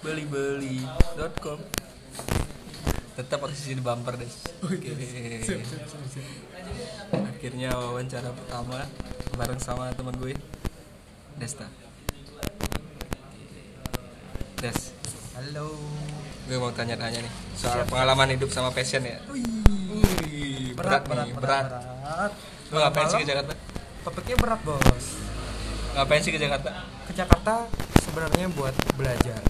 belibeli.com tetap posisi di bumper deh oke. Akhirnya wawancara pertama bareng sama teman gue Desta. Des. Halo. gue mau tanya-tanya nih soal pengalaman hidup sama passion ya. Wih, berat, nih berat, berat. Lo ngapain sih ke Jakarta? Topiknya berat bos. ngapain sih ke Jakarta? Ke Jakarta sebenarnya buat belajar,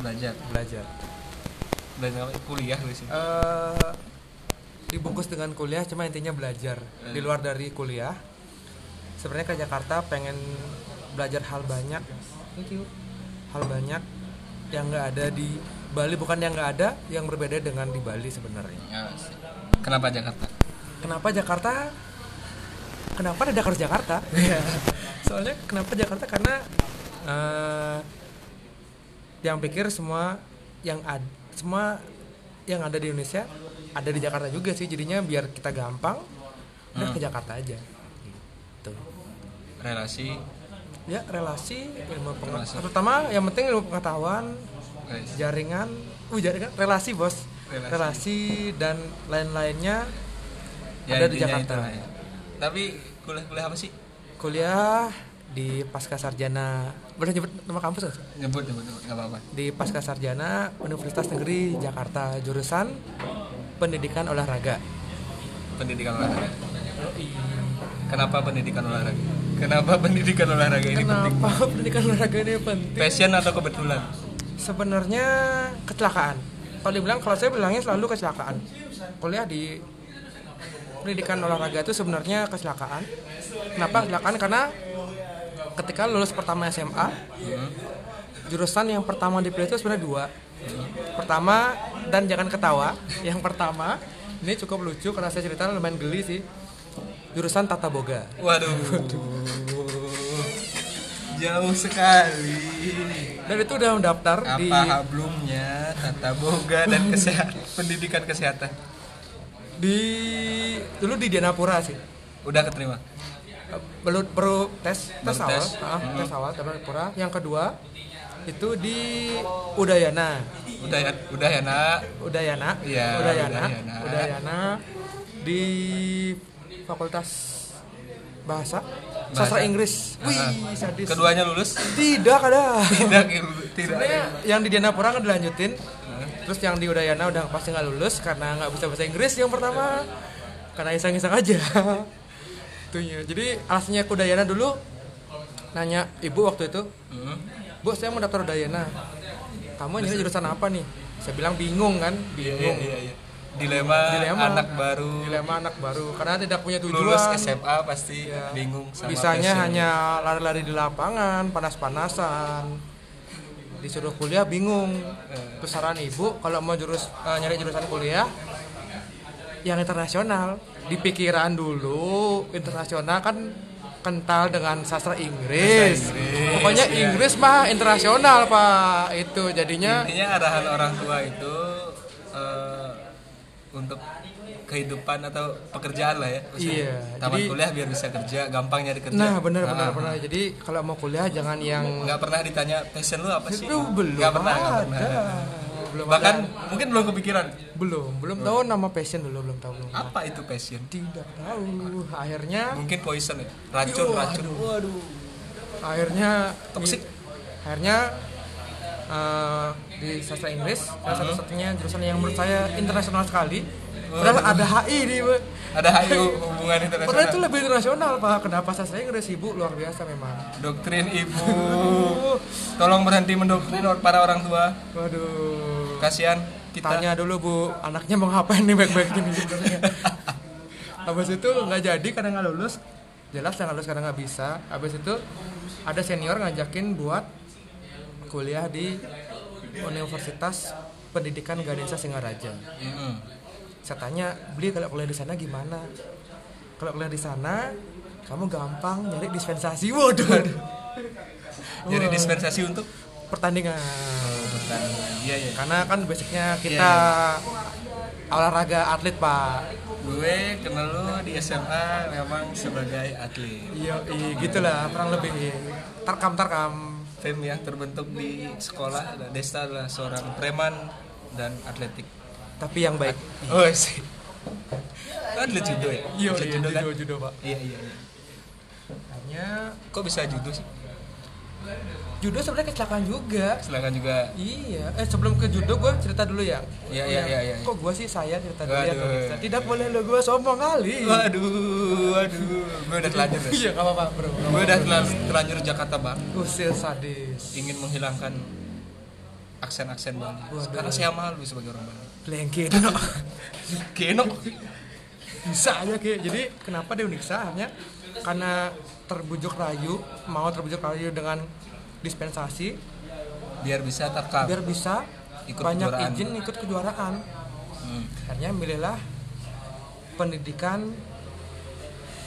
belajar belajar. belajar apa? kuliah lu sih eh dibungkus dengan kuliah, cuma intinya belajar. Hmm. Di luar dari kuliah, sebenarnya ke Jakarta pengen belajar hal banyak. Thank you. Hal banyak yang nggak ada di Bali, bukan yang nggak ada, yang berbeda dengan di Bali sebenarnya. Ya, kenapa Jakarta Kenapa Jakarta? Kenapa ada Dakar Jakarta? Soalnya kenapa Jakarta? Karena eh, yang pikir semua yang ad, semua yang ada di Indonesia ada di Jakarta juga sih. Jadinya biar kita gampang udah Hmm. ke Jakarta aja. Gitu. relasi Ya relasi ilmu Relasi. pengetahuan. Terutama yang penting ilmu pengetahuan, guys jaringan, uh jaringan, relasi bos, Relasi. relasi, dan lain-lainnya ya ada di Jakarta. ya. tapi kuliah-kuliah apa sih kuliah di Pasca Sarjana. Boleh nyebut nama kampus sih? nyebut nyebut nggak apa-apa. Di Pasca Sarjana Universitas Negeri Jakarta jurusan pendidikan olahraga. Pendidikan olahraga. Kenapa pendidikan olahraga? Kenapa pendidikan olahraga ini penting? kenapa pendidikan olahraga ini penting? Passion atau kebetulan? Sebenarnya kecelakaan. Kalau dibilang kalau saya bilangnya selalu kecelakaan. Kuliah di pendidikan olahraga itu sebenarnya kecelakaan. Kenapa kecelakaan? Karena ketika lulus pertama SMA Hmm. jurusan yang pertama dipilih itu sebenarnya dua. Pertama dan jangan ketawa yang pertama ini cukup lucu karena saya cerita lumayan geli sih. Jurusan tata boga. Waduh. Jauh sekali. Dan itu udah mendaftar apa di hablumnya tata boga dan kesehatan pendidikan kesehatan? Di dulu di Dianapura sih. Udah keterima baru baru tes tes Baru awal. tes. ah, Hmm. tes awal yang kedua itu di Udayana. Udah ya udah ya Udayana. Udayana. Udayana. Udayana di Fakultas Bahasa Sastra Bahasa. Inggris. Ah. wih sadis. Keduanya lulus? Tidak ada. Tidak tidak sebenarnya yang di Dianapura kan dilanjutin. Terus yang di Udayana udah pasti nggak lulus karena nggak bisa bahasa Inggris yang pertama. Karena iseng-iseng aja Itunya. jadi alasannya ke Udayana dulu nanya ibu waktu itu Hmm. bu saya mau daftar Udayana kamu nyari jurusan apa nih saya bilang bingung kan Iya, bingung iya, iya. Dilema, Dilema. anak baru dilema anak baru karena tidak punya tujuan lulus SMA pasti Iya. bingung sama bisanya passion. hanya lari-lari di lapangan panas-panasan disuruh kuliah bingung Eh. terus saran ibu kalau mau jurus eh, nyari jurusan kuliah yang internasional di pikiran dulu internasional kan kental dengan sastra Inggris, Sastra Inggris, pokoknya iya. Inggris mah internasional pak itu jadinya. Intinya arahan orang tua itu eh, untuk kehidupan atau pekerjaan lah ya Maksudnya, Iya, tamat jadi- kuliah biar bisa kerja gampang nyari kerja. Nah benar benar Ah, benar. Jadi kalau mau kuliah jangan yang nggak pernah ditanya passion lu apa sih? Itu belum nggak pernah nggak ada. pernah belum bahkan ada. mungkin belum kepikiran. Belum belum tahu nama passion dulu belum tahu. Belum apa itu passion? Tidak tahu. Akhirnya mungkin poison ya? Racun Waduh. racun. waduh. Akhirnya Toxic. akhirnya eh, di sastra Inggris salah satu satunya jurusan yang menurut saya internasional sekali. Padahal ada HI di ada HIU hubungan padahal itu internasional lebih internasional pak. Kenapa sastra Inggris? Ibu luar biasa memang. Doktrin ibu. Tolong berhenti mendoktrin para orang tua. Waduh kasihan kita. Tanya dulu bu. Anaknya mau ngapain nih baik-baik gini sebenarnya habis itu nggak jadi karena nggak lulus. Jelas nggak lulus karena nggak bisa. Habis itu ada senior ngajakin buat kuliah di Universitas Pendidikan Ganesha Singaraja. Mm-mm. saya tanya beli kalau kuliah di sana gimana? Kalau kuliah di sana kamu gampang nyari dispensasi. Waduh. Wah. dispensasi untuk pertandingan. Iya iya. Karena kan basicnya kita olahraga atlet pak. Gue kenal lu di SMA memang sebagai atlet. Iya iya gitulah kurang lebih. Tarkam tarkam fame yang terbentuk di sekolah Desta adalah seorang preman dan atletik. Tapi yang baik. Oh sih atlet judo ya? Iya iya, judo kan? judo judo pak. Iya iya iya. Hanya kok bisa judo sih judo sebenarnya kecelakaan juga silakan juga Iya, eh sebelum ke judo gue cerita dulu ya. Iya, iya, iya, iya. Kok gue sih saya cerita dulu ya? Tidak boleh lo gue sombong kali. waduh waduh gue udah telanjur Iya, gak apa-apa bro. gue udah telan- terlanjur Jakarta bang Usil sadis. ingin menghilangkan aksen-aksen Waduh. karena saya malu sebagai orang Bali Lengket. keno bisa aja kayak. Jadi kenapa dia uniksa? Hanya karena terbujuk rayu, mau terbujuk rayu dengan dispensasi, biar bisa takam biar bisa Ikut banyak kejuaraan. izin ikut kejuaraan. Hmm, Akhirnya milihlah pendidikan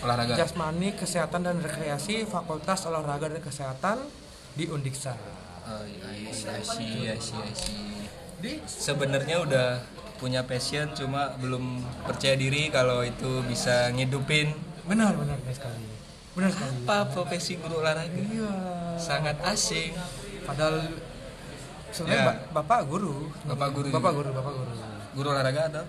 olahraga jasmani, kesehatan dan rekreasi, Fakultas Olahraga dan Kesehatan di Undiksa. oh, iya, iya, iya, iya, iya. Sebenarnya udah punya passion cuma belum percaya diri kalau itu bisa ngidupin benar benar sekali. Benar sekali. apa profesi guru olahraga Iya. sangat asing Padahal sebenarnya Ya. ba- bapak guru. Bapak guru Bapak juga. guru, bapak guru. guru olahraga atau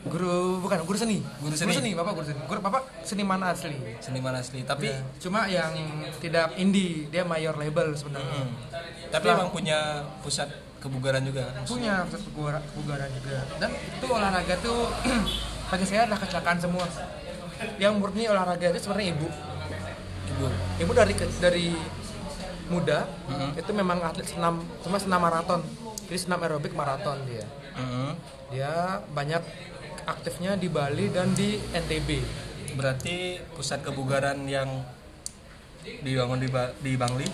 Guru bukan guru seni. Guru seni. bapak guru seni. Guru bapak seniman asli. seniman asli tapi Ya. Cuma yang tidak indie, dia mayor label sebenarnya. Hmm. tapi Nah. emang punya pusat kebugaran juga kan Punya pusat kebugaran, kebugaran juga. Dan itu olahraga tuh bagi saya adalah kecelakaan semua. Yang murni olahraga itu sebenarnya ibu. ibu Ibu dari dari muda Mhm. itu memang atlet senam, cuma senam maraton. Jadi senam aerobik maraton dia. Mhm. Dia banyak aktifnya di Bali dan di NTB. berarti pusat kebugaran yang dibangun di, Ba- di Bangli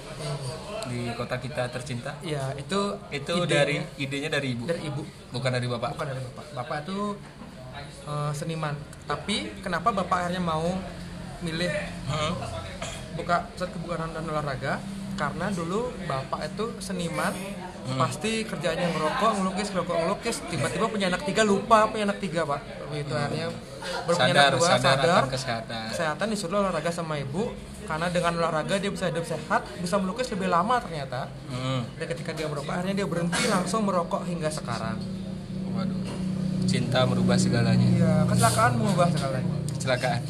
di kota kita tercinta Ya, itu itu idenya dari idenya dari ibu dari ibu, bukan dari bapak bukan dari bapak. Bapak itu eh, seniman. Tapi kenapa bapak akhirnya mau milih Hmm. buka pusat kebugaran dan olahraga? Karena dulu bapak itu seniman, Hmm. pasti kerjanya ngerokok, ngelukis, ngerokok, ngelukis. Tiba-tiba punya anak tiga lupa punya anak tiga pak. Begitu akhirnya baru punya sadar anak dua, sadar, sadar, kesehatan kesehatan disuruh olahraga sama ibu. Karena dengan olahraga dia bisa hidup sehat, bisa melukis lebih lama ternyata. Hmm. Dan ketika dia merokok, akhirnya dia berhenti langsung merokok hingga sekarang. waduh cinta merubah segalanya. Iya, kecelakaan mengubah segalanya. kecelakaan.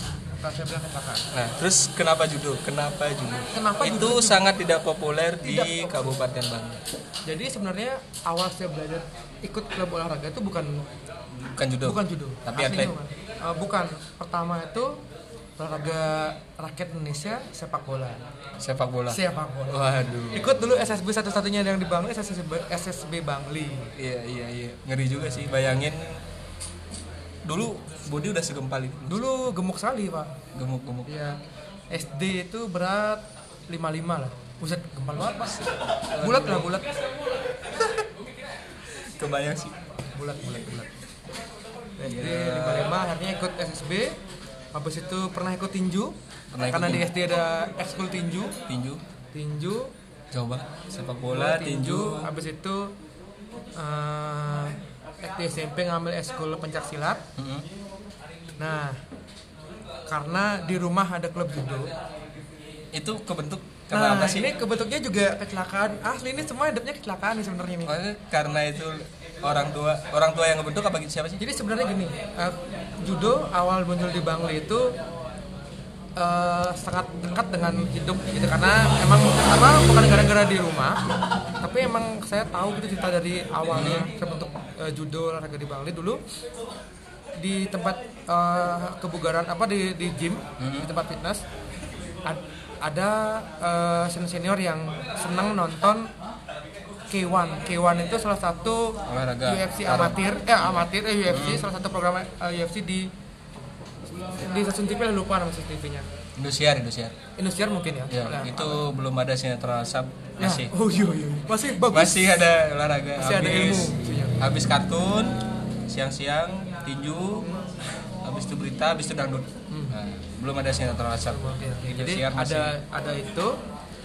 Nah terus kenapa judo? Kenapa judo? Kenapa itu judo? sangat tidak populer di Tidak Kabupaten Bangli Jadi sebenarnya awal saya belajar ikut klub olahraga itu bukan bukan judo? Bukan judo, tapi atlet. Eh, bukan. Pertama itu olahraga rakyat Indonesia sepak bola. sepak bola Sepak bola. waduh Ikut dulu SSB satu-satunya yang di Bangli SSB, SSB Bangli. iya iya iya ngeri juga sih bayangin dulu body udah segempal itu Dulu gemuk sekali pak. gemuk gemuk Iya. SD itu berat 55 lah. Buset, gempal banget pak. Bulat lah bulat. kebayang sih bulat bulat bulat SD Iya. 55 akhirnya ikut SSB habis itu pernah ikut tinju? Pernah ikut karena di tinju. SD ada ekskul tinju. Tinju. Tinju. Jauh banget. Sepak bola tinju. habis itu eh di SMP ngambil ekskul pencak silat Mm-mm. nah karena di rumah ada klub judo. Itu kebentuk karena nah apa sih? ini kebentuknya juga kecelakaan. Asli ini semua hidupnya kecelakaan nih sebenarnya nih Maksudnya karena itu orang tua orang tua yang ngebentuk apa siapa sih? Jadi sebenarnya gini, eh, judo awal muncul di Bangli itu eh, sangat dekat dengan hidup gitu karena emang apa bukan gara-gara di rumah, tapi emang saya tahu gitu cerita dari awalnya terbentuk eh, judo olahraga di Bangli. Dulu di tempat eh, kebugaran apa di di gym di tempat fitness ad- ada senior senior yang senang nonton K1 K1 itu salah satu Olahraga. UFC amatir. Eh amatir eh UFC salah satu program eh, UFC di di stasiun TV lupa nama stasiun TV-nya Indosiar Indosiar. Indosiar mungkin ya, ya Nah, itu belum ada sinetron asap nah, masih. Oh iya iya. Masih bagus. Masih ada olahraga Masih ada habis ilmu. habis kartun siang-siang tinju habis itu berita habis itu dangdut. Nah, belum ada sinetron asap Oke, oke. jadi Indosiar masih. ada ada itu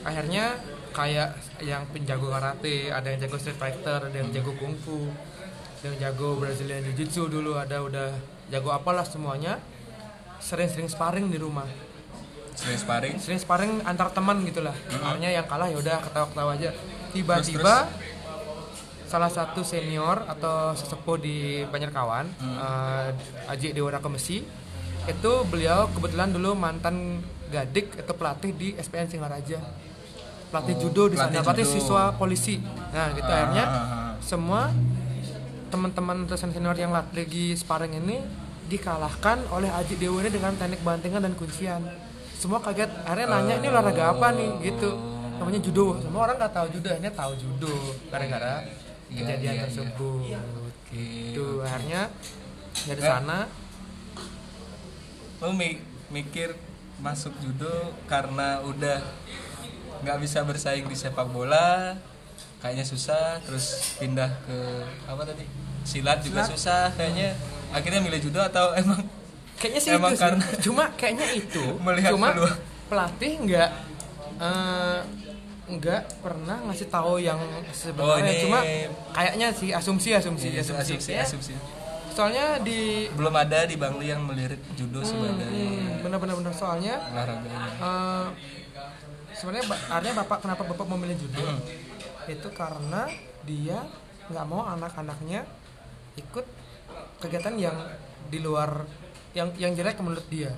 akhirnya kayak yang penjago karate ada yang jago street fighter ada yang jago kungfu ada yang jago Brazilian Jiu Jitsu dulu ada udah jago apalah semuanya. Sering-sering sparring di rumah. Sering sparring? Sering sparring antar teman gitu lah Akhirnya yang kalah ya udah ketawa-ketawa aja. Tiba-tiba salah satu senior atau sesepuh di Banjarkawan eh, Aji Dewara Kemesi itu beliau kebetulan dulu mantan gadik atau pelatih di SPN Singaraja pelatih judo di sana pelatih siswa polisi. Nah gitu Ah, akhirnya ah, ah. semua teman-teman dosen senior yang lagi sparring ini dikalahkan oleh Aji Dewa ini dengan teknik bantingan dan kuncian. Semua kaget akhirnya nanya ini olahraga apa nih? Gitu. Namanya judo. Semua orang nggak tahu judo akhirnya tahu judo gara-gara Iya, kejadian iya, iya. tersebut. Oke itu akhirnya dari Eh. sana. Mi- mikir masuk judo karena udah nggak bisa bersaing di sepak bola kayaknya susah terus pindah ke apa tadi silat juga Silat. susah kayaknya. Akhirnya milih judo atau emang kayaknya sih Emang itu sih. karena- cuma kayaknya itu. Melihat cuma peluang. pelatih nggak eh, nggak pernah ngasih tahu yang sebenarnya. Oh, ini- cuma kayaknya sih asumsi asumsi Iya, asumsi, asumsi Ya, asumsi. Soalnya di belum ada di Bangli yang melirik judo sebagai hmm, benar-benar benar. Soalnya olahraganya eh, sebenarnya artinya bapak kenapa bapak memilih judo Hmm. itu karena dia nggak mau anak-anaknya ikut kegiatan yang di luar yang yang jelek menurut dia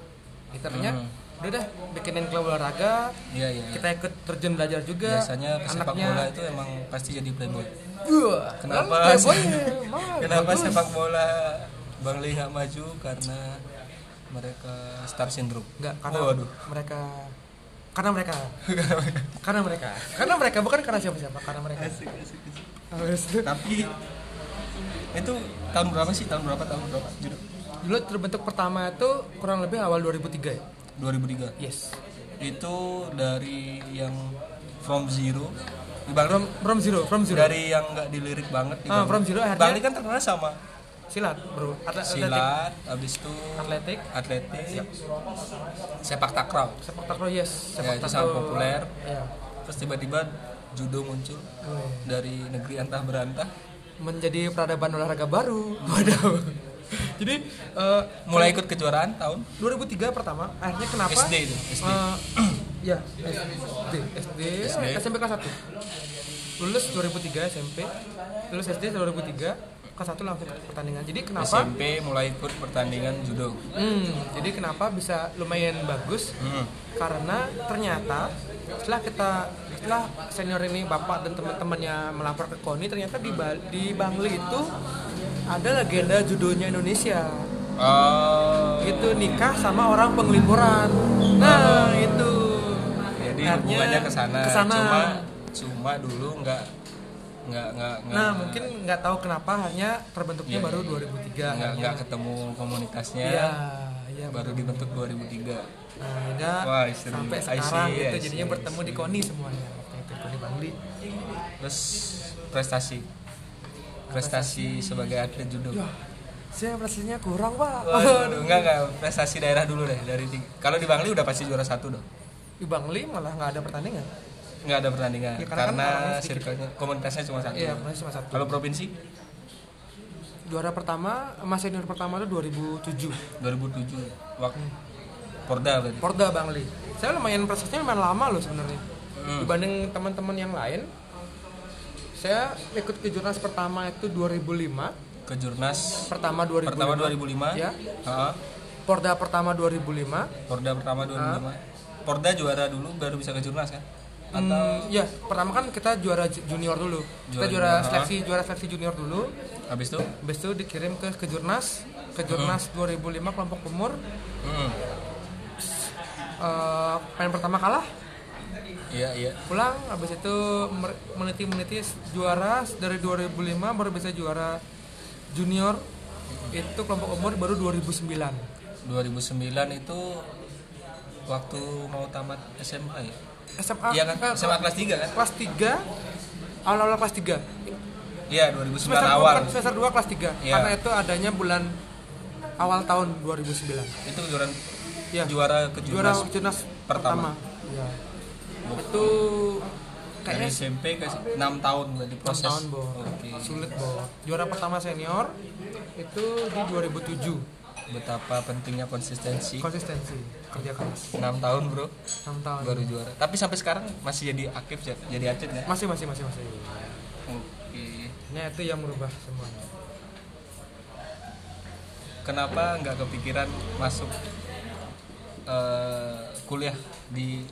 itu artinya Hmm. udah deh bikinin klub olahraga iya iya iya. kita ikut terjun belajar juga biasanya sepak bola itu emang pasti jadi playboy Wah, kenapa kan playboy ya, kenapa bagus. sepak bola Bangli nggak maju karena mereka star syndrome nggak karena Waduh. mereka karena mereka. Karena mereka. Karena mereka bukan karena siapa-siapa karena mereka. Asik asik asik. Tapi itu tahun berapa sih? Tahun berapa tahun berapa? Dulu terbentuk pertama itu kurang lebih awal 2003 ya? 2003 yes. Itu dari yang from zero. Di Bangli from from zero from zero. Dari yang nggak dilirik banget Ah, from zero akhirnya- kan terkenal sama silat bro Atlet- atletik. silat habis itu atletik atletik sepak takraw sepak takraw yes ya sepak itu sangat populer ya terus tiba-tiba judo muncul dari negeri antah berantah menjadi peradaban olahraga baru waduh jadi eh, mulai ikut kejuaraan tahun 2003 pertama akhirnya kenapa SD itu, SD. Eh, ya SD SD, SD. SMP kelas 1 lulus 2003 SMP lulus SD 2003 kelas 1 langsung ikut pertandingan jadi kenapa SMP mulai ikut pertandingan judo hmm, jadi kenapa bisa lumayan bagus Hmm. karena ternyata setelah kita setelah senior ini bapak dan teman-temannya melapor ke KONI ternyata di Bali, di Bangli itu ada legenda judonya Indonesia Oh. itu nikah sama orang penglipuran nah itu Jadi hubungannya ke sana. ke sana. Cuma cuma dulu nggak nggak nggak nggak nah mungkin nggak tahu kenapa hanya terbentuknya Iya, baru iya. 2003 nggak akhirnya. nggak ketemu komunitasnya. iya iya Baru dibentuk 2003. nah Wah, istri. sampai sekarang see, gitu jadinya see, bertemu I di see. KONI semuanya itu KONI Bangli Terus prestasi. Prestasi sebagai atlet judo. ya saya prestasinya kurang pak Waduh, enggak enggak prestasi daerah dulu deh dari. Kalau di Bangli udah pasti juara satu dong. di Bangli malah nggak ada pertandingan Nggak ada pertandingan Ya, karena kan karena, circle-nya komunitasnya cuma satu. iya cuma satu Kalau provinsi juara pertama mas senior pertama itu 2007 2007 waktu Porda berarti. Porda Bangli saya lumayan prestasinya lumayan lama loh sebenarnya Hmm. dibanding teman-teman yang lain saya ikut ke jurnas pertama itu 2005 Ke Jurnas pertama 2005 pertama 2005. ya Heeh. Porda pertama 2005 Porda pertama 2005. Porda juara dulu baru bisa ke Jurnas kan? Atau Hmm, ya pertama kan kita juara ju- junior dulu. Kita Juara juara junior, seleksi juara seleksi junior dulu. Habis itu? habis itu dikirim ke ke jurnas. Ke jurnas 2005 kelompok umur. Hmm. eh main pertama kalah. Iya, iya. pulang habis itu mer- meniti-meniti juara. Dari 2005 baru bisa juara junior. Itu kelompok umur baru 2009 2009 itu waktu mau tamat SMA ya? SMA Iya kan? SMA kelas 3 kan? kelas 3 awal-awal kelas 3 Iya, 2009 semester awal. 2, semester 2 kelas 3 Iya. karena itu adanya bulan awal tahun 2009 Itu juara Iya. juara ke juara Jurnas jurnas pertama. pertama, Iya. itu dari kayaknya SMP ke 6 tahun berarti 6 proses. tahun bo Oke. sulit bo juara pertama senior itu di 2007 betapa pentingnya konsistensi. Konsistensi. Kerja keras. 6 tahun bro. 6 tahun. Baru juara. Tapi sampai sekarang masih jadi aktif ya jadi atlet ya? Masih masih masih masih. Oke. Ini itu yang merubah semuanya. Kenapa nggak kepikiran masuk eh, kuliah di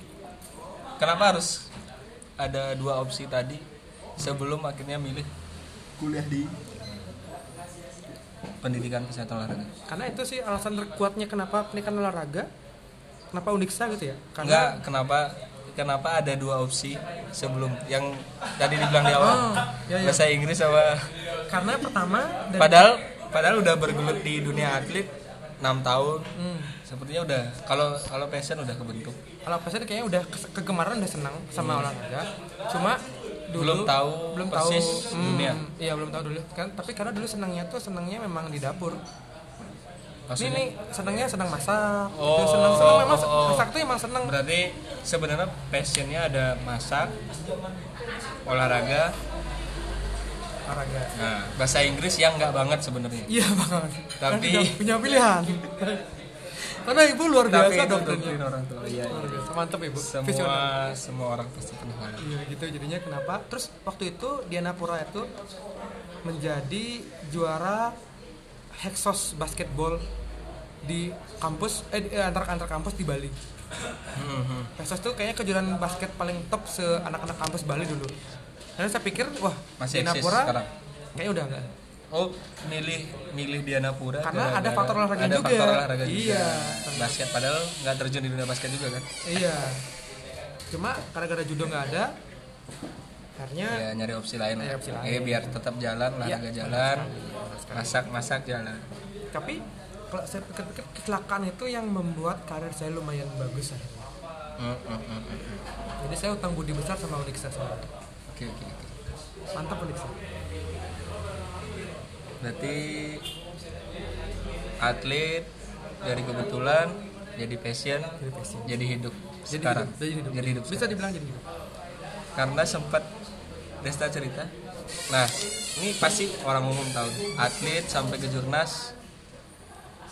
kenapa harus ada dua opsi tadi sebelum akhirnya milih kuliah di pendidikan kesehatan olahraga. Karena itu sih alasan terkuatnya kenapa pendidikan olahraga kenapa uniksa gitu ya? Enggak, kenapa kenapa ada dua opsi sebelum yang tadi dibilang di awal? Oh, ya, ya. bahasa Inggris sama karena pertama dari- padahal padahal udah bergelut di dunia atlet 6 tahun. Hmm. sepertinya udah kalau kalau passion udah kebentuk. Kalau pasien kayaknya udah ke- kegemaran udah senang sama olahraga. Cuma dulu Belum tahu belum tahu. persis hmm, dunia. iya belum tahu dulu. Kan tapi karena dulu senangnya tuh senangnya memang di dapur. Ini maksudnya nih senangnya senang masak. Oh, gitu, senang senang memang oh, oh. masak tuh emang senang berarti sebenarnya passionnya ada masak olahraga. Olahraga. Nah bahasa Inggris yang nggak banget sebenarnya. Iya banget. Tapi- Kan tidak punya pilihan karena ibu luar tapi biasa itu dokternya orang tua iya, iya. mantep ibu semua Visioner. semua orang pasti ngalamin Iya gitu jadinya kenapa? Terus waktu itu Diana Pura itu menjadi juara Hexos basketball di kampus eh eh, antar antar kampus di Bali. Hmm, Hexos tuh kayaknya kejuaraan basket paling top se anak-anak kampus Bali dulu. Karena saya pikir wah Masih Diana eksis Pura sekarang? kayaknya udah enggak. Oh, milih milih Diana Pura Karena ada gara-gara- faktor olahraga ada juga. faktor olahraga juga. Iya. Basket padahal nggak terjun di dunia basket juga kan? Iya. Cuma gara-gara judo nggak ada, akhirnya Ya nyari opsi lain. Nyari opsi lain. Eh, biar tetap jalan, olahraga Iya, jalan, benar sekali. masak-masak jalan. tapi kalau saya pikir-pikir kecelakaan itu yang membuat karir saya lumayan bagus akhirnya. Hmm, hmm. Jadi saya utang budi besar sama Uniksa sekarang. Oke, oke, oke. Mantap Uniksa. Berarti atlet dari kebetulan jadi passion, Jadi passion. jadi hidup Jadi sekarang. hidup, jadi hidup. Jadi hidup Bisa sekarang. dibilang jadi hidup. karena sempat Desta cerita nah ini pasti orang umum tahu atlet sampai ke jurnas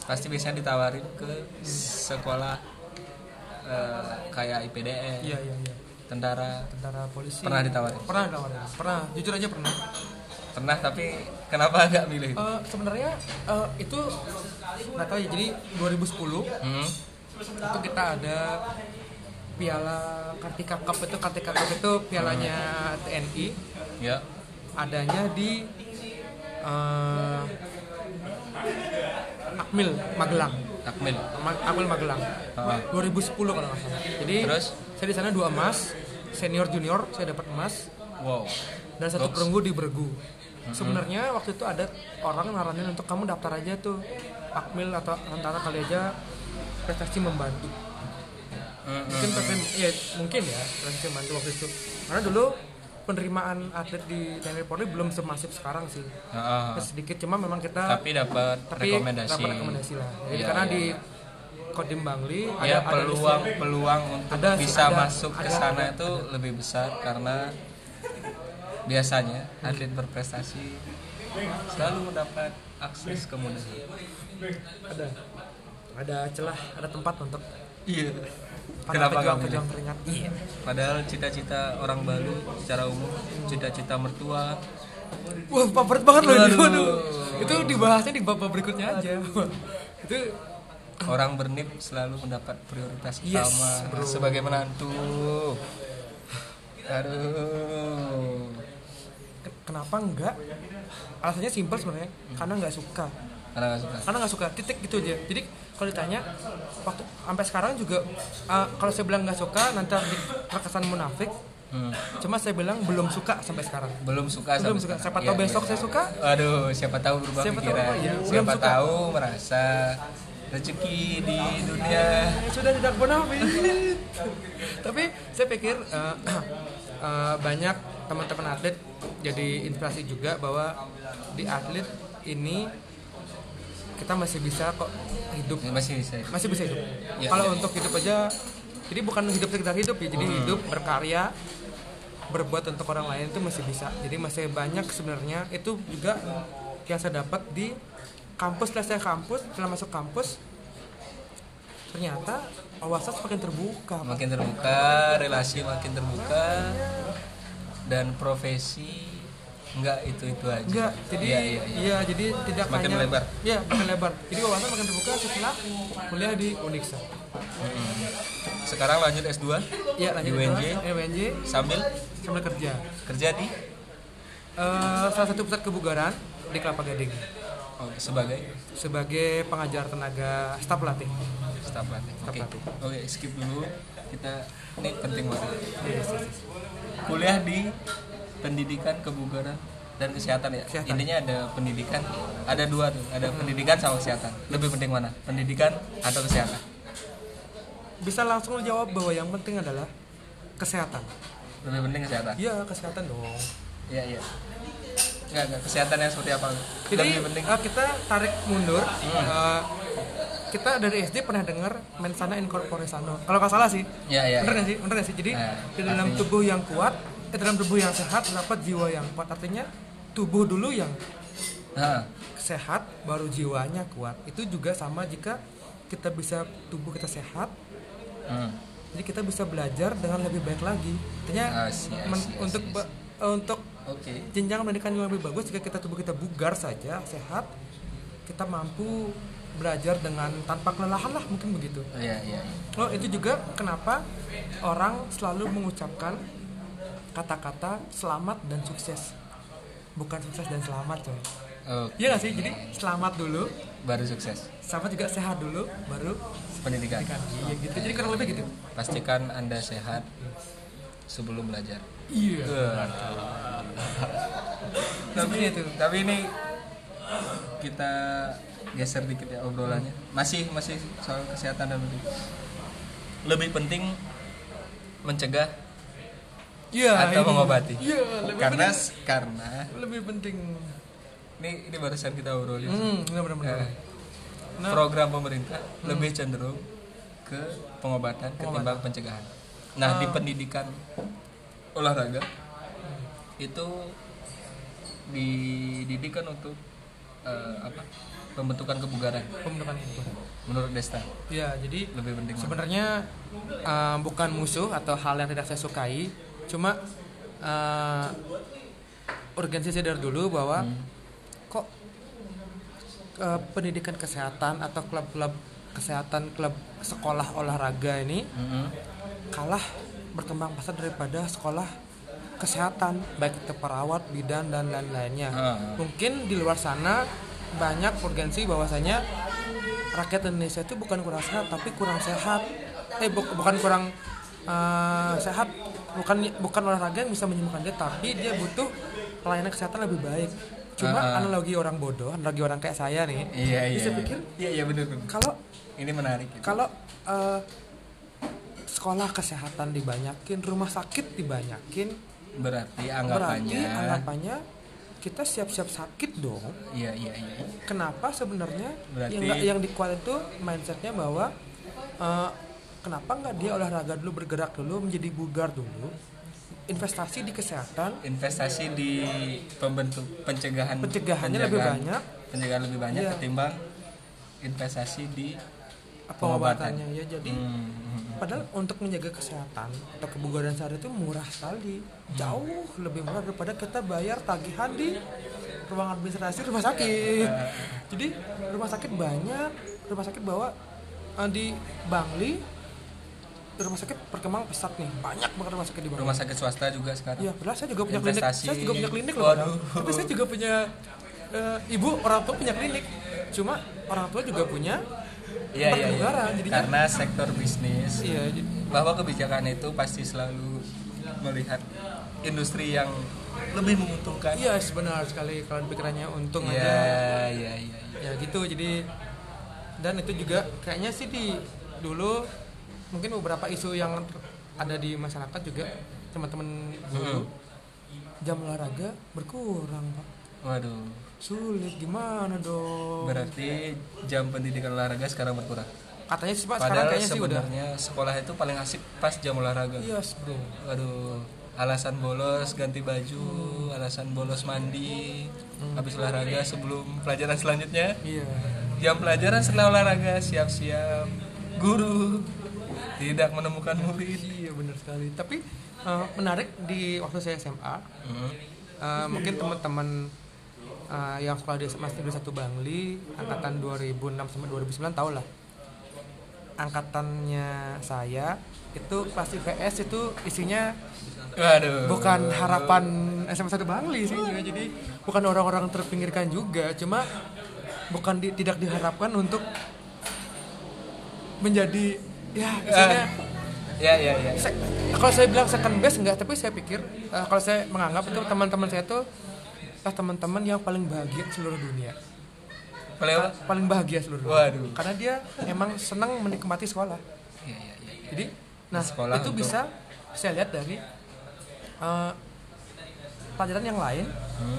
pasti biasanya ditawarin ke sekolah eh, kayak IPDN Iya iya iya. tentara Tentara polisi. Pernah ditawarin? Pernah ditawarin. Pernah. Jujur aja pernah. Pernah tapi kenapa nggak milih? Eh, Sebenarnya eh, itu nggak tahu ya. Jadi 2010 Hmm, itu kita ada Piala Kartika Cup itu Kartika Cup itu pialanya TNI ya adanya di eh, Akmil Magelang. Akmil Ma- Akmil Magelang. Ah. 2010 kalau nggak salah. Jadi Terus? saya di sana dua emas, senior junior saya dapat emas wow dan satu Goks. perunggu di bergu. Sebenarnya waktu itu ada orang naranin untuk kamu daftar aja tuh Akmil atau antara kali aja prestasi membantu. Hmm, hmm. Mungkin prestasi- ya mungkin ya prestasi membantu waktu itu. Karena dulu penerimaan atlet di TNI Polri belum semasif sekarang sih. Ah. Sedikit cuma memang kita tapi dapat rekomendasi dapat rekomendasi lah. Jadi Iya, karena iya, di. Kodim Bangli ya ada peluang listnya. peluang untuk Ada bisa ada, masuk ke ada, sana ada, itu lebih besar karena biasanya atlet berprestasi selalu mendapat akses kemudahan. ada ada celah ada tempat untuk Iya. para Kenapa kamu? pejuang teringat iya Padahal cita-cita orang Bali secara umum, cita-cita mertua, wah favorit banget loh waduh itu dibahasnya di bab berikutnya aja itu orang bernip selalu mendapat prioritas Yes, utama bro. sebagai menantu. Aduh. Ke- kenapa enggak alasannya simpel sebenarnya karena nggak suka Karena nggak suka. karena nggak suka titik gitu aja jadi kalau ditanya waktu sampai sekarang juga uh, kalau saya bilang nggak suka nanti terkesan munafik Hmm. cuma saya bilang belum suka sampai sekarang Belum suka belum sampai suka sekarang. siapa tahu Iya, besok iya. saya suka Aduh, siapa tahu berubah Siapa tahu, pikiran. iya. Belum Siapa suka. tahu merasa rezeki di dunia. Ya, sudah tidak munafik tapi saya pikir uh, uh, banyak teman-teman atlet jadi inspirasi juga bahwa di atlet ini kita masih bisa kok hidup Ya, masih bisa. masih bisa hidup. Ya, Kalau ya. untuk hidup aja, jadi bukan hidup sekedar hidup ya, jadi hidup berkarya, berbuat untuk orang lain itu masih bisa. Jadi masih banyak sebenarnya itu juga yang saya dapat di kampus setelah saya kampus setelah masuk kampus ternyata wawasan semakin terbuka makin terbuka relasi makin terbuka dan profesi enggak itu itu aja. Enggak jadi Iya, iya, iya, iya. jadi tidak Semakin hanya melebar. iya makin lebar jadi wawasan makin terbuka setelah kuliah di Uniksa Mm-mm. sekarang lanjut S2 iya lanjut Di UNJ? UNJ sambil? Sambil kerja. Kerja di? Eh, salah satu pusat kebugaran di Kelapa Gading. Oh, sebagai? Sebagai pengajar tenaga staf pelatih staf pelatih oke. pelatih. oke skip dulu. Kita ini penting banget. Yes, yes, yes. Kuliah di pendidikan kebugaran dan kesehatan ya. Kesehatan. intinya ada pendidikan ada dua tuh. Ada pendidikan sama kesehatan. Lebih penting mana? Pendidikan atau kesehatan? Bisa langsung jawab bahwa yang penting adalah kesehatan. Lebih penting kesehatan? Iya kesehatan dong. Iya iya. Enggak, enggak. kesehatan yang seperti apa? Jadi lebih penting? eh, kita tarik mundur. eh, kita dari SD pernah dengar mensana in corpore sano. Kalau nggak salah sih. Iya, iya, Bener iya. nggak sih? Bener nggak sih? Jadi Nah, di dalam artinya- tubuh yang kuat, eh, dalam tubuh yang sehat terdapat jiwa yang kuat. Artinya tubuh dulu yang Nah, sehat, baru jiwanya kuat. Itu juga sama jika kita bisa tubuh kita sehat, hmm. jadi kita bisa belajar dengan lebih baik lagi. Artinya untuk eh, untuk jenjang pendidikan yang lebih bagus jika kita tubuh kita bugar saja sehat kita mampu belajar dengan tanpa kelelahan lah mungkin begitu. Oh, iya iya iya. oh itu juga kenapa orang selalu mengucapkan kata-kata selamat dan sukses. Bukan sukses dan selamat coy. Oke. iya gak sih? Jadi selamat dulu baru sukses. sama juga sehat dulu baru pendidikan. kan iya gitu. Jadi kurang lebih gitu. Pastikan anda sehat sebelum belajar. Iya. Tapi Seperti itu. tapi ini kita geser dikit ya obrolannya masih masih soal kesehatan dan pendidikan. lebih penting mencegah iya atau mengobati iya lebih karena penting karena lebih penting ini ini barusan kita obrolin hmm benar benar benar Eh, Nah. program pemerintah lebih cenderung ke pengobatan ketimbang pencegahan. Nah, di Ah. pendidikan olahraga itu dididikan untuk eh, apa? Pembentukan kebugaran? Pembentukan itu menurut Desta? Ya jadi lebih penting sebenarnya uh, bukan musuh atau hal yang tidak saya sukai cuma uh, urgensi saya dari dulu bahwa kok uh, pendidikan kesehatan atau klub-klub kesehatan klub sekolah olahraga ini Mhm. kalah berkembang pesat daripada sekolah kesehatan baik itu perawat bidan dan lain-lainnya. Ah. mungkin di luar sana banyak urgensi bahwasanya rakyat Indonesia itu bukan kurang sehat tapi kurang sehat eh bu- bukan kurang eh, sehat bukan bukan olahraga yang bisa menyembuhkan dia tapi dia butuh pelayanan kesehatan lebih baik cuma Ah. analogi orang bodoh analogi orang kayak saya nih Iya iya. bisa pikir Iya iya benar kalau Ini menarik. gitu. kalau eh, sekolah kesehatan dibanyakin rumah sakit dibanyakin Berarti berarti anggapannya. Kita siap-siap sakit dong Iya iya iya. kenapa sebenarnya Berarti- yang nggak- yang dikuat itu mindsetnya bahwa eh, kenapa nggak dia olahraga dulu bergerak dulu menjadi bugar dulu investasi di kesehatan Investasi di pembentuk pencegahan Pencegahannya lebih banyak. Pencegahan lebih banyak Iya. ketimbang investasi di pengobatannya ya jadi Hmm, hmm, hmm. Padahal untuk menjaga kesehatan atau kebugaran sehari itu murah sekali, jauh lebih murah daripada kita bayar tagihan di ruang administrasi rumah sakit. Jadi rumah sakit banyak, rumah sakit bawa eh, di Bangli rumah sakit berkembang pesat nih, banyak banget rumah sakit di Bangli. Rumah sakit swasta juga sekarang. Iya, padahal saya juga punya klinik. Investasi. Saya juga punya klinik loh. Waduh. Tapi saya juga punya eh, ibu orang tua punya klinik. Cuma orang tua juga punya Iya iya. iya. kebugaran. Jadinya Karena sektor bisnis iya, jadi bahwa kebijakan itu pasti selalu melihat industri yang lebih menguntungkan. Iya benar sekali kalau pikirannya untung Iya aja iya iya. ya gitu jadi dan itu juga kayaknya sih di dulu mungkin beberapa isu yang ada di masyarakat juga teman-teman dulu jam olahraga berkurang pak Waduh. Sulit gimana dong? Berarti jam pendidikan olahraga sekarang berkurang. katanya sih pak sekarang kayaknya sih udah. sebenarnya sekolah itu paling asik pas jam olahraga. yes bro. Waduh, alasan bolos ganti baju alasan bolos mandi habis olahraga sebelum pelajaran selanjutnya. Iya. Jam pelajaran setelah olahraga siap-siap. Guru tidak menemukan murid. Iya benar sekali. Tapi eh, menarik di waktu saya SMA Hmm. eh, mungkin teman-teman eh, yang sekolah di SMA Negeri 1 Bangli angkatan 2006 sampai 2009 tahu lah. Angkatannya saya itu kelas IPS itu isinya waduh. bukan harapan SMA 1 Bangli sih jadi bukan orang-orang terpinggirkan juga. Cuma bukan di- tidak diharapkan untuk menjadi ya isinya ya ya ya. Se- kalau saya bilang second best enggak tapi saya pikir eh, kalau saya menganggap itu teman-teman saya tuh teman-teman yang paling bahagia seluruh dunia? Apa? paling bahagia seluruh dunia. Waduh. karena dia emang senang menikmati sekolah. Ya ya ya jadi nah Sekolah itu untuk- bisa saya lihat dari eh, pelajaran yang lain.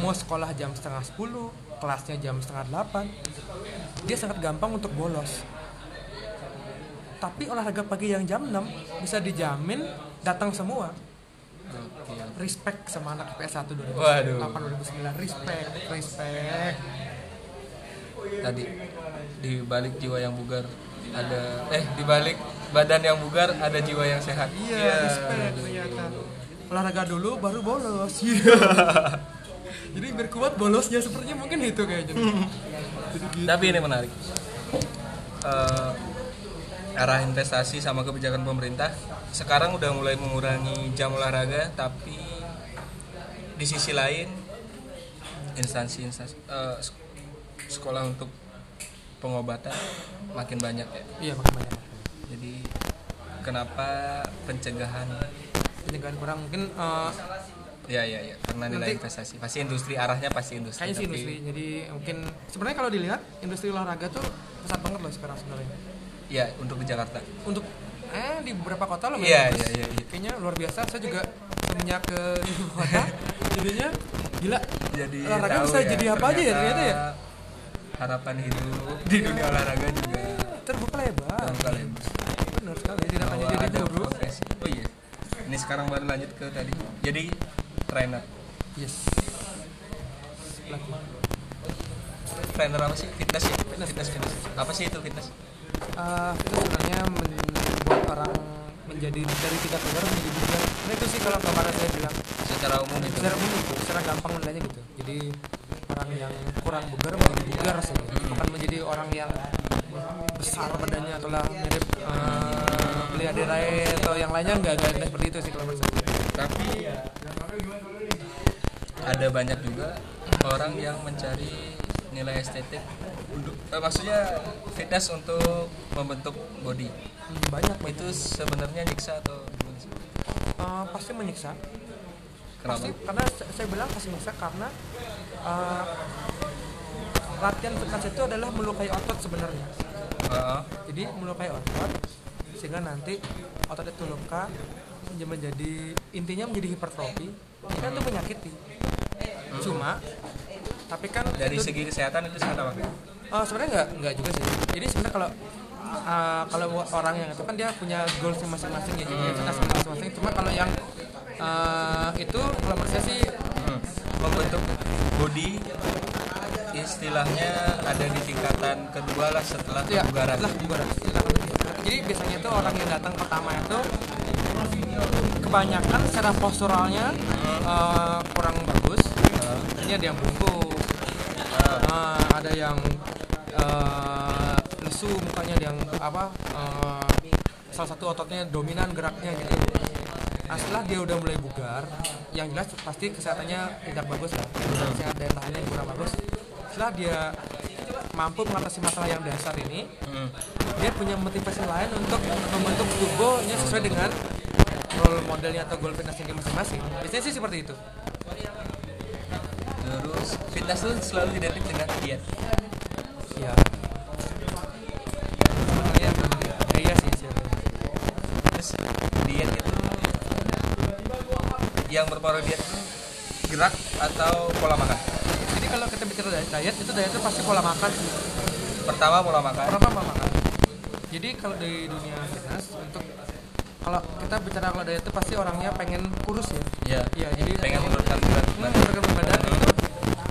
Mau sekolah jam setengah 10 kelasnya jam setengah 8 dia sangat gampang untuk bolos. Tapi olahraga pagi yang jam 6 bisa dijamin datang semua Oke. respect sama anak IPS 1 Waduh. 2008 2009 respect respect. Tadi di balik jiwa yang bugar ada eh di balik badan yang bugar ada jiwa yang sehat. Iya respect ternyata olahraga dulu baru bolos. Iya jadi biar kuat bolosnya sepertinya mungkin itu kayaknya. Jadi gitu tapi ini menarik. Eh, arah investasi sama kebijakan pemerintah. Sekarang udah mulai mengurangi jam olahraga tapi di sisi lain instansi instansi sek- sekolah untuk pengobatan makin banyak ya. Iya makin banyak. Jadi kenapa pencegahan? Pencegahan kurang mungkin eh, ya ya ya karena nilai Nanti- investasi. Pasti industri arahnya pasti industri kayaknya sih industri. Jadi mungkin sebenarnya kalau dilihat industri olahraga tuh pesat banget loh sekarang sebenarnya ya untuk di Jakarta. Untuk eh di beberapa kota loh Iya, iya, iya, iya. kayaknya luar biasa. Saya juga semenjak ke kota. Jadinya gila. Jadi Olahraga bisa jadi apa aja ya ternyata ya? harapan hidup di dunia olahraga juga terbuka lebar. terbuka lebar. Benar sekali tidak hanya jadi ada guru profesi. Oh iya. Ini sekarang baru lanjut ke tadi. Jadi trainer. Yes. Lagi. Trainer apa sih? Fitness ya? Fitness fitness, apa sih itu fitness? Ah, itu sebenarnya membuat orang menjadi dari tidak bugar menjadi bugar nah itu sih kalau kemarin saya bilang. Secara umum itu. Secara umum itu secara gampang nilainya gitu. Jadi orang yang kurang bugar menjadi bugar sih. Bukan menjadi orang yang besar badannya atau lah mirip uh, beli atau yang lainnya enggak enggak enggak seperti itu sih kalau menurut saya. Tapi ada banyak juga orang yang mencari nilai estetik untuk eh, maksudnya fitness untuk membentuk body. Hmm, banyak itu sebenarnya nyiksa atau? Uh, pasti menyiksa. Kenapa? Pasti karena sa- saya bilang pasti menyiksa karena uh, latihan fitness itu adalah melukai otot sebenarnya. Heeh. jadi melukai otot sehingga nanti otot itu luka menjadi intinya menjadi hipertrofi kan itu menyakiti. Cuma tapi kan dari itu, segi kesehatan itu sangat apa Oh, sebenarnya nggak nggak juga sih. Jadi sebenarnya kalau uh, kalau orang yang itu kan dia punya goalsnya masing-masing ya jadi fitnessnya masing-masing. Cuma kalau yang uh, itu kalau menurut saya sih Hmm. membentuk body istilahnya ada di tingkatan kedua lah setelah ya kebugaran. lah kebugaran jadi biasanya itu orang yang datang pertama itu kebanyakan secara posturalnya uh, kurang bagus. Ini ada yang bungkuk uh, ada yang uh, lesu mukanya ada yang apa uh, salah satu ototnya dominan geraknya gitu. Nah setelah dia udah mulai bugar yang jelas pasti kesehatannya tidak bagus lah. Sehat daya tahannya kurang bagus. Setelah dia mampu mengatasi masalah yang dasar ini Hmm. dia punya motivasi lain untuk membentuk tubuhnya sesuai dengan role modelnya atau goal fitnessnya masing-masing. Biasanya sih seperti itu fitness itu selalu identik dengan diet. Iya. Sebenarnya eh, iya sih sih terus diet itu yang berpengaruh diet itu gerak atau pola makan? Jadi kalau kita bicara diet, itu diet itu pasti pola makan pertama pola makan. Pertama pola makan. Jadi kalau di dunia fitness untuk kalau kita bicara kalau diet itu pasti orangnya pengen kurus ya. Ya Iya, jadi pengen menurunkan berat badan. menurunkan berat badan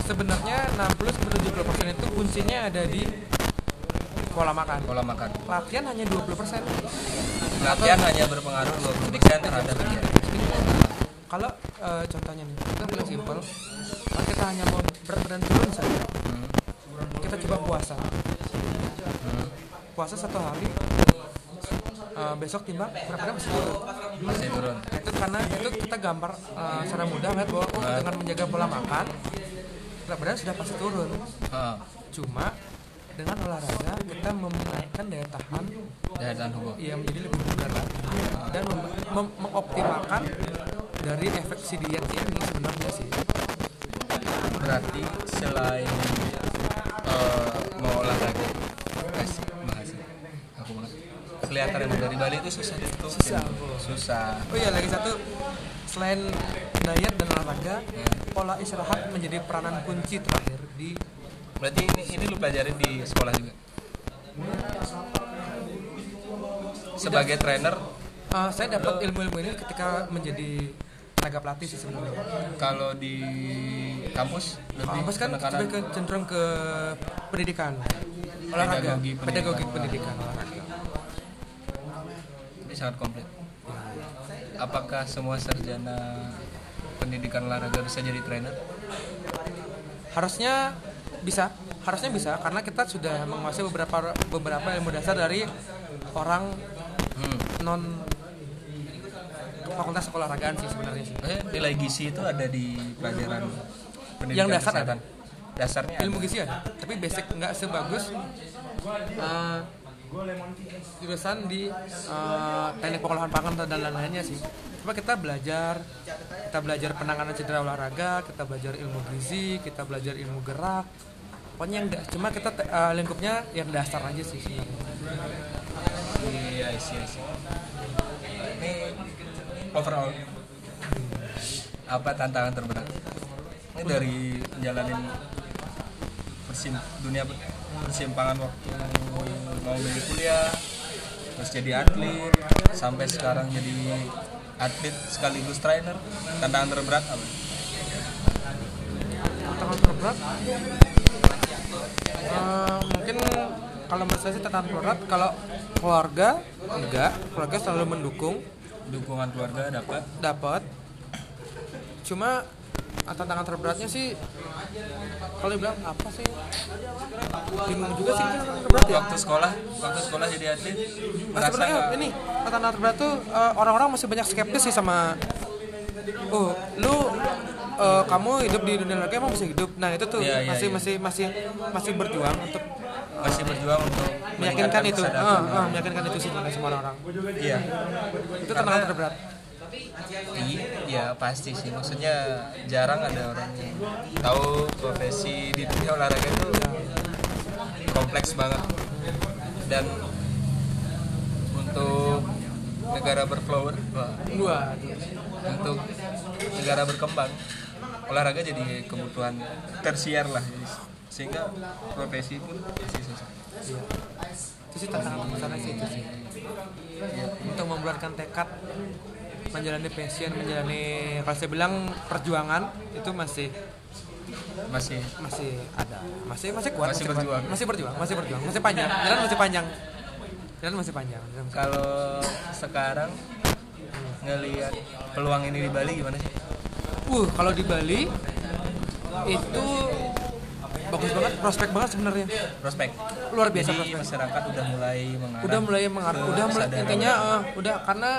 sebenarnya 60 sampai 70 persen itu kuncinya ada di pola makan. pola makan Latihan hanya 20 persen. latihan hanya berpengaruh 20% terhadap dia Kalau eh, contohnya nih, kita paling simpel, kalau kita hanya mau berat badan turun saja, hmm. kita coba puasa. Hmm. Puasa satu hari, eh, besok timbang berat badan masih turun. masih turun Itu karena itu kita gambar eh, secara mudah lihat bahwa oh, dengan menjaga pola makan, berat badan sudah pasti turun. Ah, Cuma dengan olahraga kita menaikkan daya tahan daya tahan tubuh. yang menjadi lebih bugar lagi. Dan mem- mem- mengoptimalkan dari efek si diet ini sebenarnya sih. Berarti selain eh, mau olahraga kasih makasih. Aku banget kelihatan emang dari Bali itu susah. Tuh Susah. susah. Oh iya lagi satu selain diet dan olahraga Ya. Pola istirahat menjadi peranan kunci terakhir di berarti ini ini lu pelajarin di sekolah juga? Sebagai trainer? Eh, saya dapat ilmu-ilmu ini ketika menjadi tenaga pelatih sih sebenarnya. Kalau di kampus lebih kampus kan lebih ke cenderung ke pendidikan. Olahraga Pedagogi pedagogi pendidikan. pendidikan olahraga ini sangat komplit. Apakah semua sarjana pendidikan olahraga bisa jadi trainer harusnya bisa harusnya bisa karena kita sudah menguasai beberapa beberapa ilmu dasar dari orang hmm. non fakultas keolahragaan sih sebenarnya sih Eh, nilai gizi itu ada di pelajaran pendidikan Yang dasar kesehatan. dasarnya ilmu ada. gizi ada tapi basic nggak sebagus eh, jurusan di eh, teknik pengolahan pangan dan lain-lainnya sih cuma kita belajar kita belajar penanganan cedera olahraga kita belajar ilmu gizi kita belajar ilmu gerak. Pokoknya yang cuma kita eh, lingkupnya yang dasar aja sih iya isi isi ini overall apa tantangan terberat ini dari menjalanin persim dunia per- persimpangan waktu mau milih kuliah terus jadi atlet sampai sekarang jadi atlet sekaligus trainer tantangan terberat apa? Tantangan terberat eh, mungkin kalau menurut saya sih tantangan terberat kalau keluarga enggak. Keluarga selalu mendukung. Dukungan keluarga dapat. Dapat. Cuma ah, tantangan terberatnya sih kalau dibilang apa sih? Bingung juga sih tantangan terberat ya. Waktu sekolah waktu sekolah jadi atlet Nah, sebenarnya nggak- ini tantangan terberat tuh eh, orang-orang masih banyak skeptis sih sama oh lu eh, kamu hidup di dunia olahraga emang bisa hidup? Nah itu tuh Iya, iya, masih iya. masih masih masih berjuang untuk masih berjuang untuk meyakinkan itu. Ah, ah, meyakinkan itu sih semua orang iya. Itu tantangan terberat iya pasti sih. Maksudnya jarang ada orang yang tahu profesi di dunia olahraga itu kompleks banget. Dan untuk negara berflower dua untuk negara berkembang olahraga jadi kebutuhan tersier lah. Sehingga profesi pun masih susah. Iya. itu sih tantangan terbesarnya sih itu sih. Untuk membulatkan tekad menjalani passion menjalani kalau saya bilang perjuangan itu masih masih. masih ada. Masih masih kuat. Masih kuat. berjuang. masih berjuang masih berjuang. Masih panjang. Jalan masih panjang. Jalan masih panjang masih- kalau sekarang ngelihat peluang ini di Bali gimana sih? Uh kalau di Bali itu bagus banget prospek banget sebenarnya. Prospek. Luar biasa jadi prospek. masyarakat udah mulai mengarah udah mulai mengarah udah mulai intinya eh, udah karena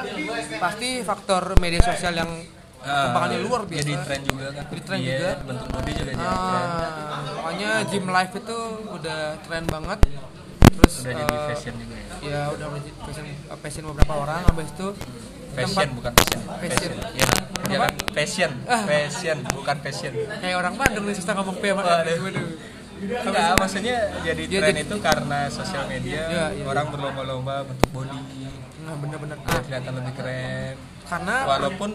pasti faktor media sosial yang Ah, kembangannya luar biasa. jadi tren juga kan. Jadi tren Iya, juga. bentuk body juga jadi tren. Ah, pokoknya gym life itu udah tren banget. Terus udah jadi eh, fashion juga ya ya udah menjadi fashion, passion beberapa orang habis itu fashion bukan fashion Fashion. ya ya kan? Fashion Ah. fashion bukan fashion kayak orang Bandung nih susah ngomong P sama. Enggak, maksudnya jadi Ya, tren jadi- itu karena sosial media. Ya, ya. orang berlomba-lomba bentuk body. Nah bener-bener biar ah, kelihatan lebih keren. Karena walaupun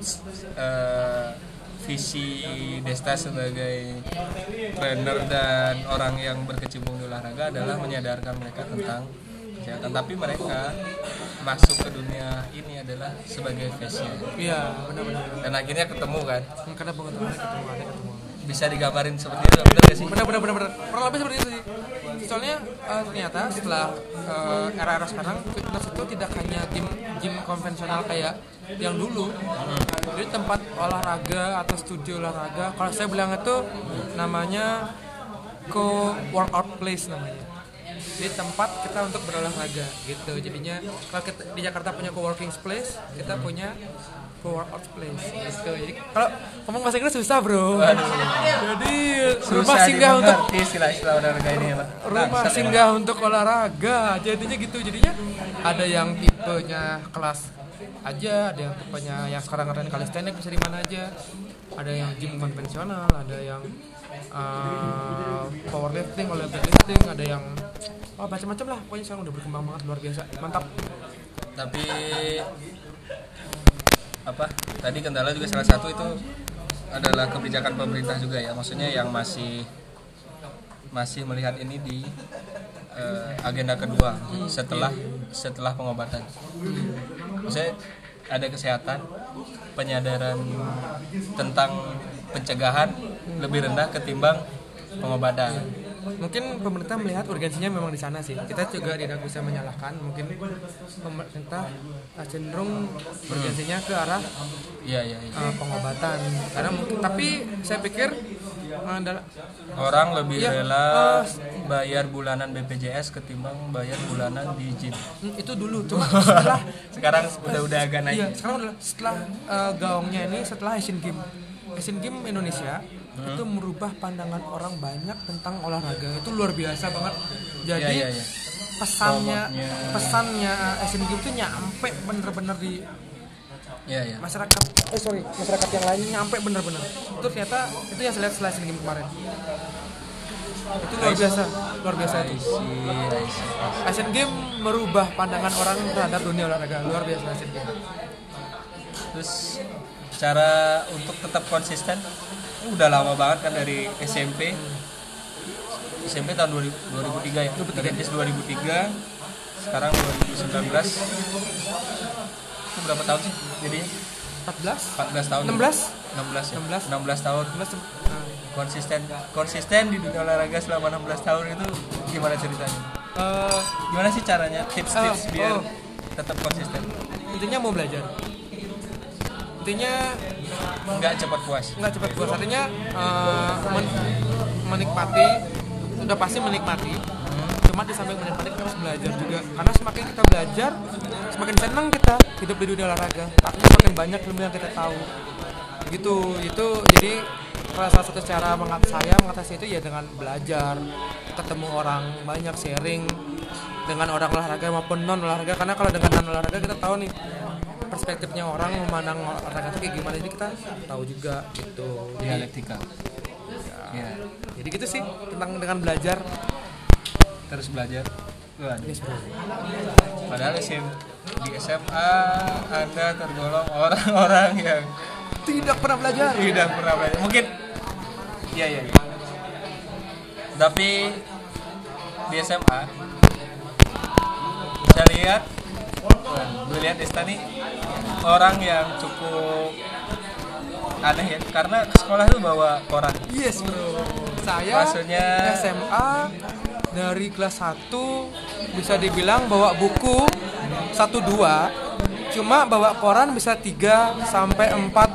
eh, visi Desta sebagai trainer dan orang yang berkecimpung di olahraga adalah menyadarkan mereka tentang kesehatan tapi mereka masuk ke dunia ini adalah sebagai fashion. Iya benar-benar. Dan akhirnya ketemu kan? Karena pengetahuannya ketemu ada ketemu. Bisa digambarin seperti itu benar gak sih? Benar benar benar benar. Kurang lebih seperti itu sih. Soalnya eh, ternyata setelah eh, era-era sekarang fitness itu tidak hanya gym gym konvensional kayak yang dulu. Jadi tempat olahraga atau studio olahraga kalau saya bilang itu namanya co workout place namanya jadi tempat kita untuk berolahraga gitu. Jadinya kalau kita di Jakarta punya co-working place kita punya co-workout place gitu. Jadi kalau ngomong bahasa Inggris susah bro. Jadi rumah Susah singgah untuk istilah-istilah olahraga ini ya pak rumah Bangsat ya, singgah untuk olahraga. Jadinya gitu. Jadinya ada yang tipenya kelas aja ada yang tipenya yang sekarang keren calisthenics bisa di mana aja. Ada yang gym konvensional ada yang uh, powerlifting lifting ada yang oh, macam-macam lah. Pokoknya sekarang udah berkembang banget luar biasa. Mantap. Tapi apa tadi kendala juga salah satu itu adalah kebijakan pemerintah juga ya. Maksudnya yang masih masih melihat ini di eh, agenda kedua setelah setelah pengobatan. Maksudnya ada kesehatan penyadaran tentang pencegahan lebih rendah ketimbang pengobatan. Mungkin pemerintah melihat urgensinya memang di sana sih. Kita juga tidak bisa menyalahkan. Mungkin pemerintah uh, cenderung urgensinya ke arah iya iya iya. uh, pengobatan. Karena mungkin tapi saya pikir uh, dal- orang lebih Iya, rela eh, bayar bulanan BPJS ketimbang bayar bulanan di gym. hmm, itu dulu. Cuma setelah sekarang udah udah agak naik. Iya sekarang udah setelah uh, gaungnya ini setelah Asian Games Asian Games Indonesia Hmm. itu merubah pandangan orang banyak tentang olahraga. Itu luar biasa banget. Jadi Iya, iya, iya. pesannya pesannya Asian Games itu nyampe bener-bener di Iya iya. masyarakat eh sorry masyarakat yang lainnya nyampe bener-bener. Itu ternyata itu yang saya lihat setelah Asian Games kemarin. Itu luar biasa luar biasa itu. Asian Games merubah pandangan orang terhadap dunia olahraga. Luar biasa Asian Games. Terus cara untuk tetap konsisten ini udah lama banget kan dari SMP. SMP tahun 2000 2003 ya. Merintis 2003. Sekarang 2019. Itu berapa tahun sih jadinya? 14 14 tahun. 16 16 ya. 16. 16 tahun. 16 nah, Konsisten konsisten di dunia olahraga selama 16 tahun itu gimana ceritanya? eh, Gimana sih caranya? Tips-tips Oh, biar oh. tetap konsisten. intinya mau belajar intinya Nggak cepat puas. nggak cepat puas. Artinya eh, men- menikmati udah pasti menikmati. Cuma di samping menikmati kita harus belajar juga. Karena semakin kita belajar semakin senang kita hidup di dunia olahraga. Artinya semakin banyak ilmu yang kita tahu. Gitu. Itu jadi salah satu cara mengat saya mengatasi itu ya dengan belajar ketemu orang banyak sharing dengan orang olahraga maupun non olahraga karena kalau dengan non olahraga kita tahu nih perspektifnya orang memandang olahraga itu kayak gimana. Jadi kita tahu juga gitu. Dialektika. Ya. jadi gitu sih tentang dengan belajar. Terus belajar. Waduh. Yes, padahal SM, di SMA anda tergolong orang-orang yang tidak pernah belajar. Tidak pernah belajar. Mungkin iya iya iya. tapi di SMA saya lihat. Gue lihat Desta nih orang yang cukup aneh ya karena ke sekolah tuh bawa koran yes bro. Saya Maksudnya- SMA dari kelas 1 bisa dibilang bawa buku 1 2 cuma bawa koran bisa 3 sampai 4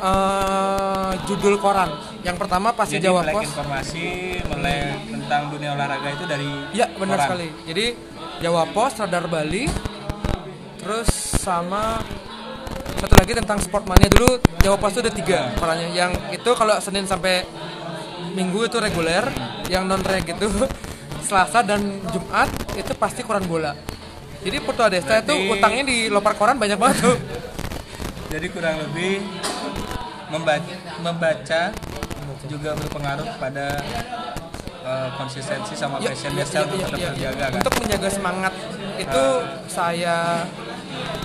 eh, judul koran. Yang pertama pasti jadi Jawa melek Pos informasi melek tentang dunia olahraga itu dari Ya benar koran. sekali. Jadi Jawa Pos, Radar Bali, terus sama satu lagi tentang Sportmania dulu Jawa Pos itu ada tiga korannya. Yang itu kalau Senin sampai Minggu itu reguler, yang non reg itu Selasa dan Jumat itu pasti koran bola. Jadi Putu Adesta itu utangnya di lopar koran banyak banget tuh. jadi kurang lebih membaca, membaca juga berpengaruh pada eh, konsistensi sama Ya, passion ya, ya, untuk ya, ya. kan Untuk menjaga semangat itu saya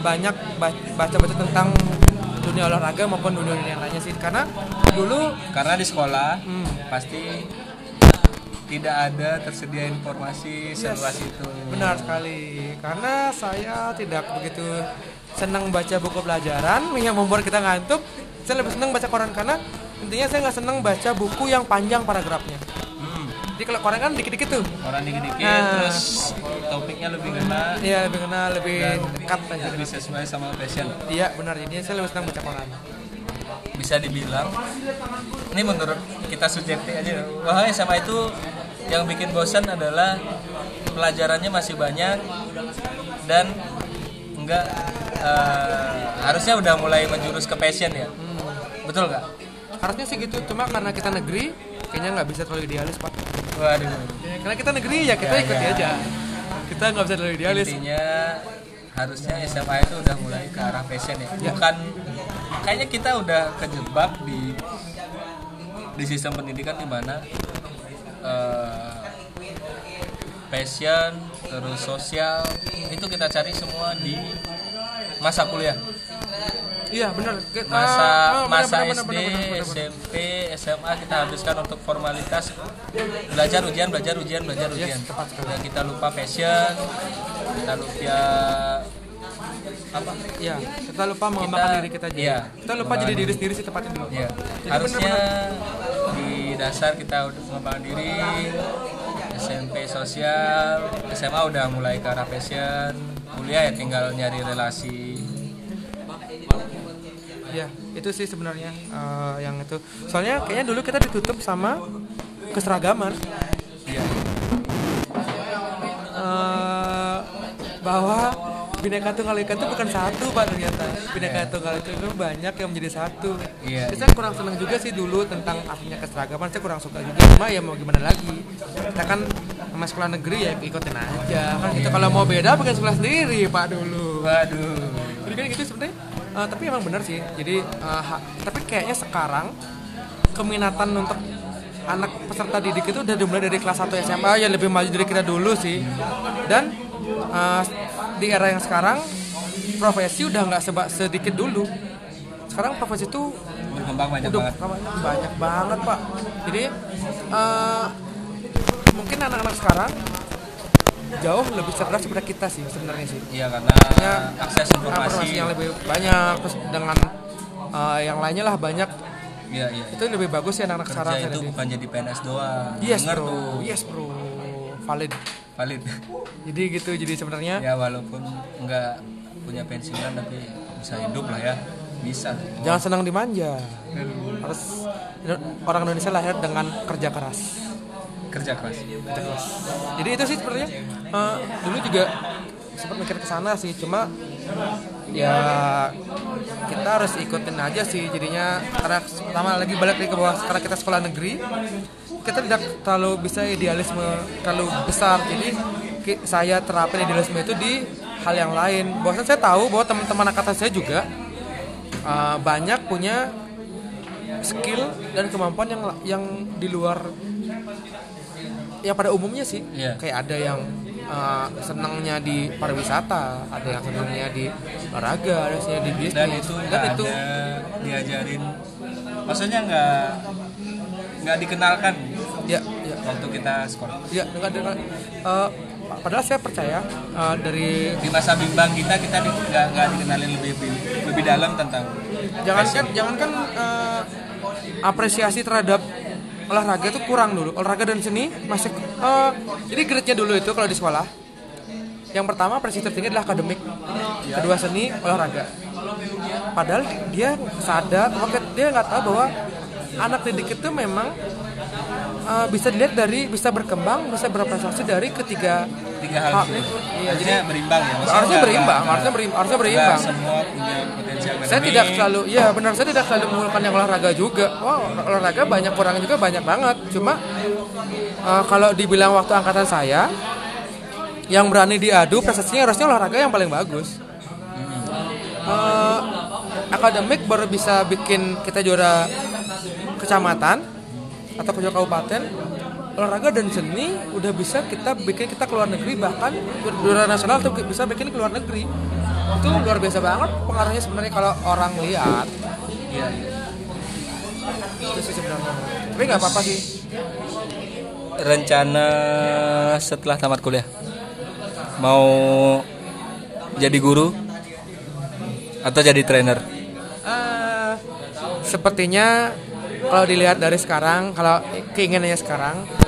banyak baca-baca tentang dunia olahraga maupun dunia yang lainnya sih karena dulu karena di sekolah Hmm. pasti tidak ada tersedia informasi seluas itu Benar sekali. Karena saya tidak begitu senang baca buku pelajaran yang membuat kita ngantuk. Saya lebih senang baca koran karena intinya saya nggak senang baca buku yang panjang paragrafnya. Hmm, Jadi kalau koran kan dikit-dikit tuh. orang dikit-dikit Nah. terus topiknya lebih kena Iya lebih kenal, lebih dekat aja. lebih sesuai sama passion Iya benar. Jadi saya lebih senang baca koran. bisa dibilang ini menurut kita subjektif aja bahwa SMA itu yang bikin bosan adalah pelajarannya masih banyak dan enggak eh, harusnya udah mulai menjurus ke passion ya betul nggak Harusnya sih gitu. Cuma karena kita negeri, kayaknya nggak bisa terlalu idealis pak. Waduh Ya, karena kita negeri ya kita Ya, ikuti ya. aja. Kita nggak bisa terlalu idealis. intinya harusnya SMA itu udah mulai ke arah passion ya Ya. bukan kayaknya kita udah kejebak di di sistem pendidikan di mana eh, passion terus sosial itu kita cari semua di masa kuliah Iya benar. Masa ah, benar, masa SD. SMP SMA kita habiskan untuk formalitas belajar ujian belajar ujian belajar Yes, ujian tepat sekali. dan kita lupa passion kita lupa apa Iya, kita lupa mengembangkan Kita- diri kita aja. iya, kita lupa jadi diri sendiri sih tepatnya dulu. ya Jadi harusnya di dasar kita udah mengembangkan diri SMP sosial SMA udah mulai ke arah passion kuliah ya tinggal nyari relasi Iya, itu sih sebenarnya eh, yang itu. Soalnya kayaknya dulu kita ditutup sama keseragaman. Iya. Eh, bahwa Bineka Tunggal Ika itu bukan satu pak ternyata. Bineka Tunggal Ika itu banyak yang menjadi satu. Jadi saya kurang senang juga sih dulu tentang artinya keseragaman. Saya kurang suka juga. Cuma ya mau gimana lagi? Kita kan sama sekolah negeri ya ikutin aja. Kan gitu. Kalau mau beda bikin sekolah sendiri pak dulu. Waduh. Jadi kan gitu sebenarnya eh, Tapi emang benar sih. Jadi ha- Tapi kayaknya sekarang Keminatan untuk anak peserta didik itu udah dimulai dari kelas 1 SMA ya lebih maju dari kita dulu sih. Dan eh, di era yang sekarang profesi udah nggak seba sedikit dulu. Sekarang profesi itu berkembang banyak udah banget. banyak, banyak banget pak. Jadi eh, mungkin anak-anak sekarang jauh lebih cerdas daripada kita sih sebenarnya sih Iya karena Ya, akses informasi. yang lebih banyak terus dengan eh, yang lainnya lah banyak Iya iya. itu lebih bagus sih anak-anak sekarang itu lihat. bukan jadi PNS doang. yes Denger bro tuh. yes bro valid Valid. jadi gitu jadi sebenarnya ya walaupun nggak punya pensiunan tapi bisa hidup lah ya. Bisa. jangan senang dimanja harus orang Indonesia lahir dengan kerja keras Kerja keras. jadi itu sih sebenarnya eh, dulu juga sempat mikir ke sana sih cuma ya kita harus ikutin aja sih jadinya karena pertama lagi balik lagi ke bawah karena kita sekolah negeri kita tidak terlalu bisa idealisme terlalu besar jadi saya terapin idealisme itu di hal yang lain bahwa saya tahu bahwa teman-teman angkatan saya juga uh, banyak punya skill dan kemampuan yang yang di luar ya pada umumnya sih Iya. kayak ada yang uh, senangnya di pariwisata ada yang senangnya di olahraga ada yang di bisnis Dan itu dan itu ada diajarin. Maksudnya nggak nggak dikenalkan ya ya waktu kita sekolah. ya dengan dengan uh, padahal saya percaya uh, dari Di masa bimbang kita kita nggak nggak dikenalin lebih, lebih lebih dalam tentang jangankan jangankan uh, apresiasi terhadap olahraga itu kurang dulu. Olahraga dan seni masih uh, jadi grade-nya dulu itu kalau di sekolah. Yang pertama apresiasi tertinggi adalah akademik. Kedua seni olahraga. Padahal dia sadar dia nggak tahu bahwa anak didik itu memang uh, bisa dilihat dari bisa berkembang bisa berprestasi dari ketiga tiga hal itu. Iya, Harusnya jadi berimbang ya. Maksudnya harusnya berimbang harusnya berimbang harusnya berimbang. semua punya potensi saya tidak selalu ya benar saya tidak selalu mengeluarkan yang olahraga juga. Wow olahraga banyak kurang juga banyak banget. Cuma uh, kalau dibilang waktu angkatan saya yang berani diadu prestasinya harusnya olahraga yang paling bagus. Uh, akademik baru bisa bikin kita juara kecamatan atau juara kabupaten olahraga dan seni udah bisa kita bikin kita keluar negeri bahkan juara nasional tuh bisa bikin keluar negeri. Itu luar biasa banget pengaruhnya sebenarnya kalau orang lihat. Iya, iya. itu sih sebenarnya. Tapi nggak apa-apa sih. Rencana setelah tamat kuliah. Mau jadi guru atau jadi trainer? Eh, sepertinya kalau dilihat dari sekarang, kalau keinginannya sekarang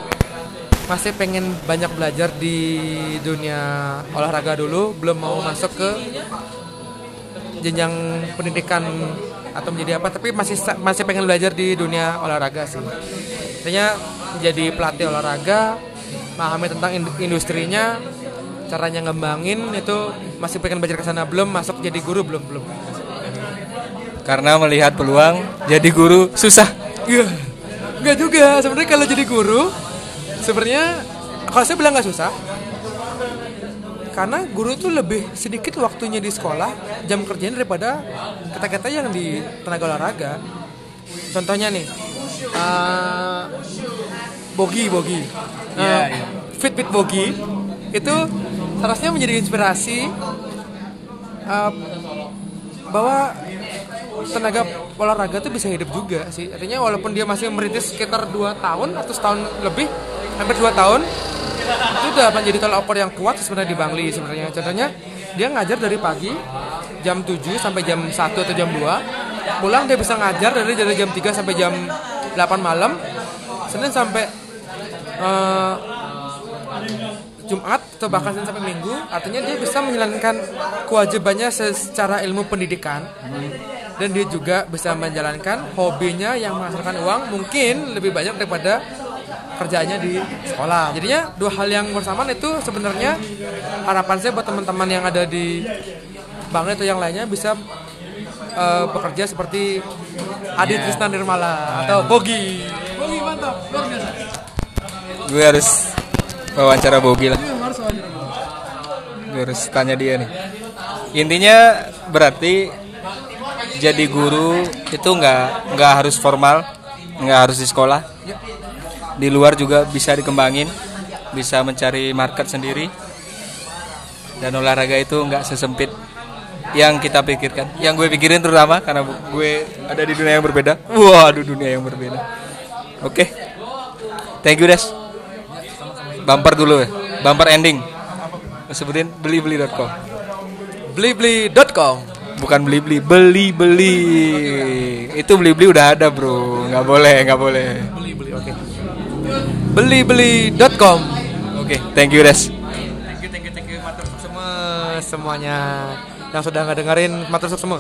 masih pengen banyak belajar di dunia olahraga dulu, belum mau masuk ke jenjang pendidikan atau menjadi apa, tapi masih masih pengen belajar di dunia olahraga sih. Artinya jadi pelatih olahraga, memahami tentang ind- industrinya, caranya ngembangin itu masih pengen belajar ke sana belum masuk jadi guru belum belum. karena melihat peluang jadi guru susah Iya. Enggak juga. Sebenarnya kalau jadi guru, sebenarnya kalau saya bilang nggak susah. Karena guru itu lebih sedikit waktunya di sekolah, jam kerjanya daripada kita-kita yang di tenaga olahraga. Contohnya nih, eh, Bogi, Bogi, Eh, Fit Fit Bogi itu seharusnya menjadi inspirasi eh, bahwa tenaga olahraga tuh bisa hidup juga sih. Artinya walaupun dia masih merintis sekitar 2 tahun atau setahun lebih, hampir 2 tahun, itu udah menjadi tolak ukur yang kuat sebenarnya di Bangli sebenarnya. Contohnya dia ngajar dari pagi jam 7 sampai jam 1 atau jam 2. Pulang dia bisa ngajar dari dari jam 3 sampai jam 8 malam. Senin sampai eh, Jumat atau bahkan Senin sampai Minggu artinya dia bisa menjalankan kewajibannya secara ilmu pendidikan dan dia juga bisa menjalankan hobinya yang menghasilkan uang mungkin lebih banyak daripada kerjanya di sekolah. Jadinya dua hal yang bersamaan itu sebenarnya harapan saya buat teman-teman yang ada di Bangli atau yang lainnya bisa eh, bekerja seperti Adi Tristan Nirmala atau Bogi. Bogi mantap luar biasa. Gue harus wawancara Bogi lah. Gue harus tanya dia nih. Intinya berarti jadi guru itu nggak nggak harus formal nggak harus di sekolah. Di luar juga bisa dikembangin bisa mencari market sendiri. Dan olahraga itu nggak sesempit yang kita pikirkan. Yang gue pikirin terutama karena gue ada di dunia yang berbeda. Waduh dunia yang berbeda. Oke. Thank you Des. Bumper dulu ya bumper ending. Sebutin beli beli.com blibli.com bukan beli beli beli. Beli itu beli beli udah ada bro. Nggak boleh nggak boleh. Beli beli oke belibeli.com oke thank you Des thank you thank you thank you matur semua semuanya. Yang sudah nggak dengerin matur semua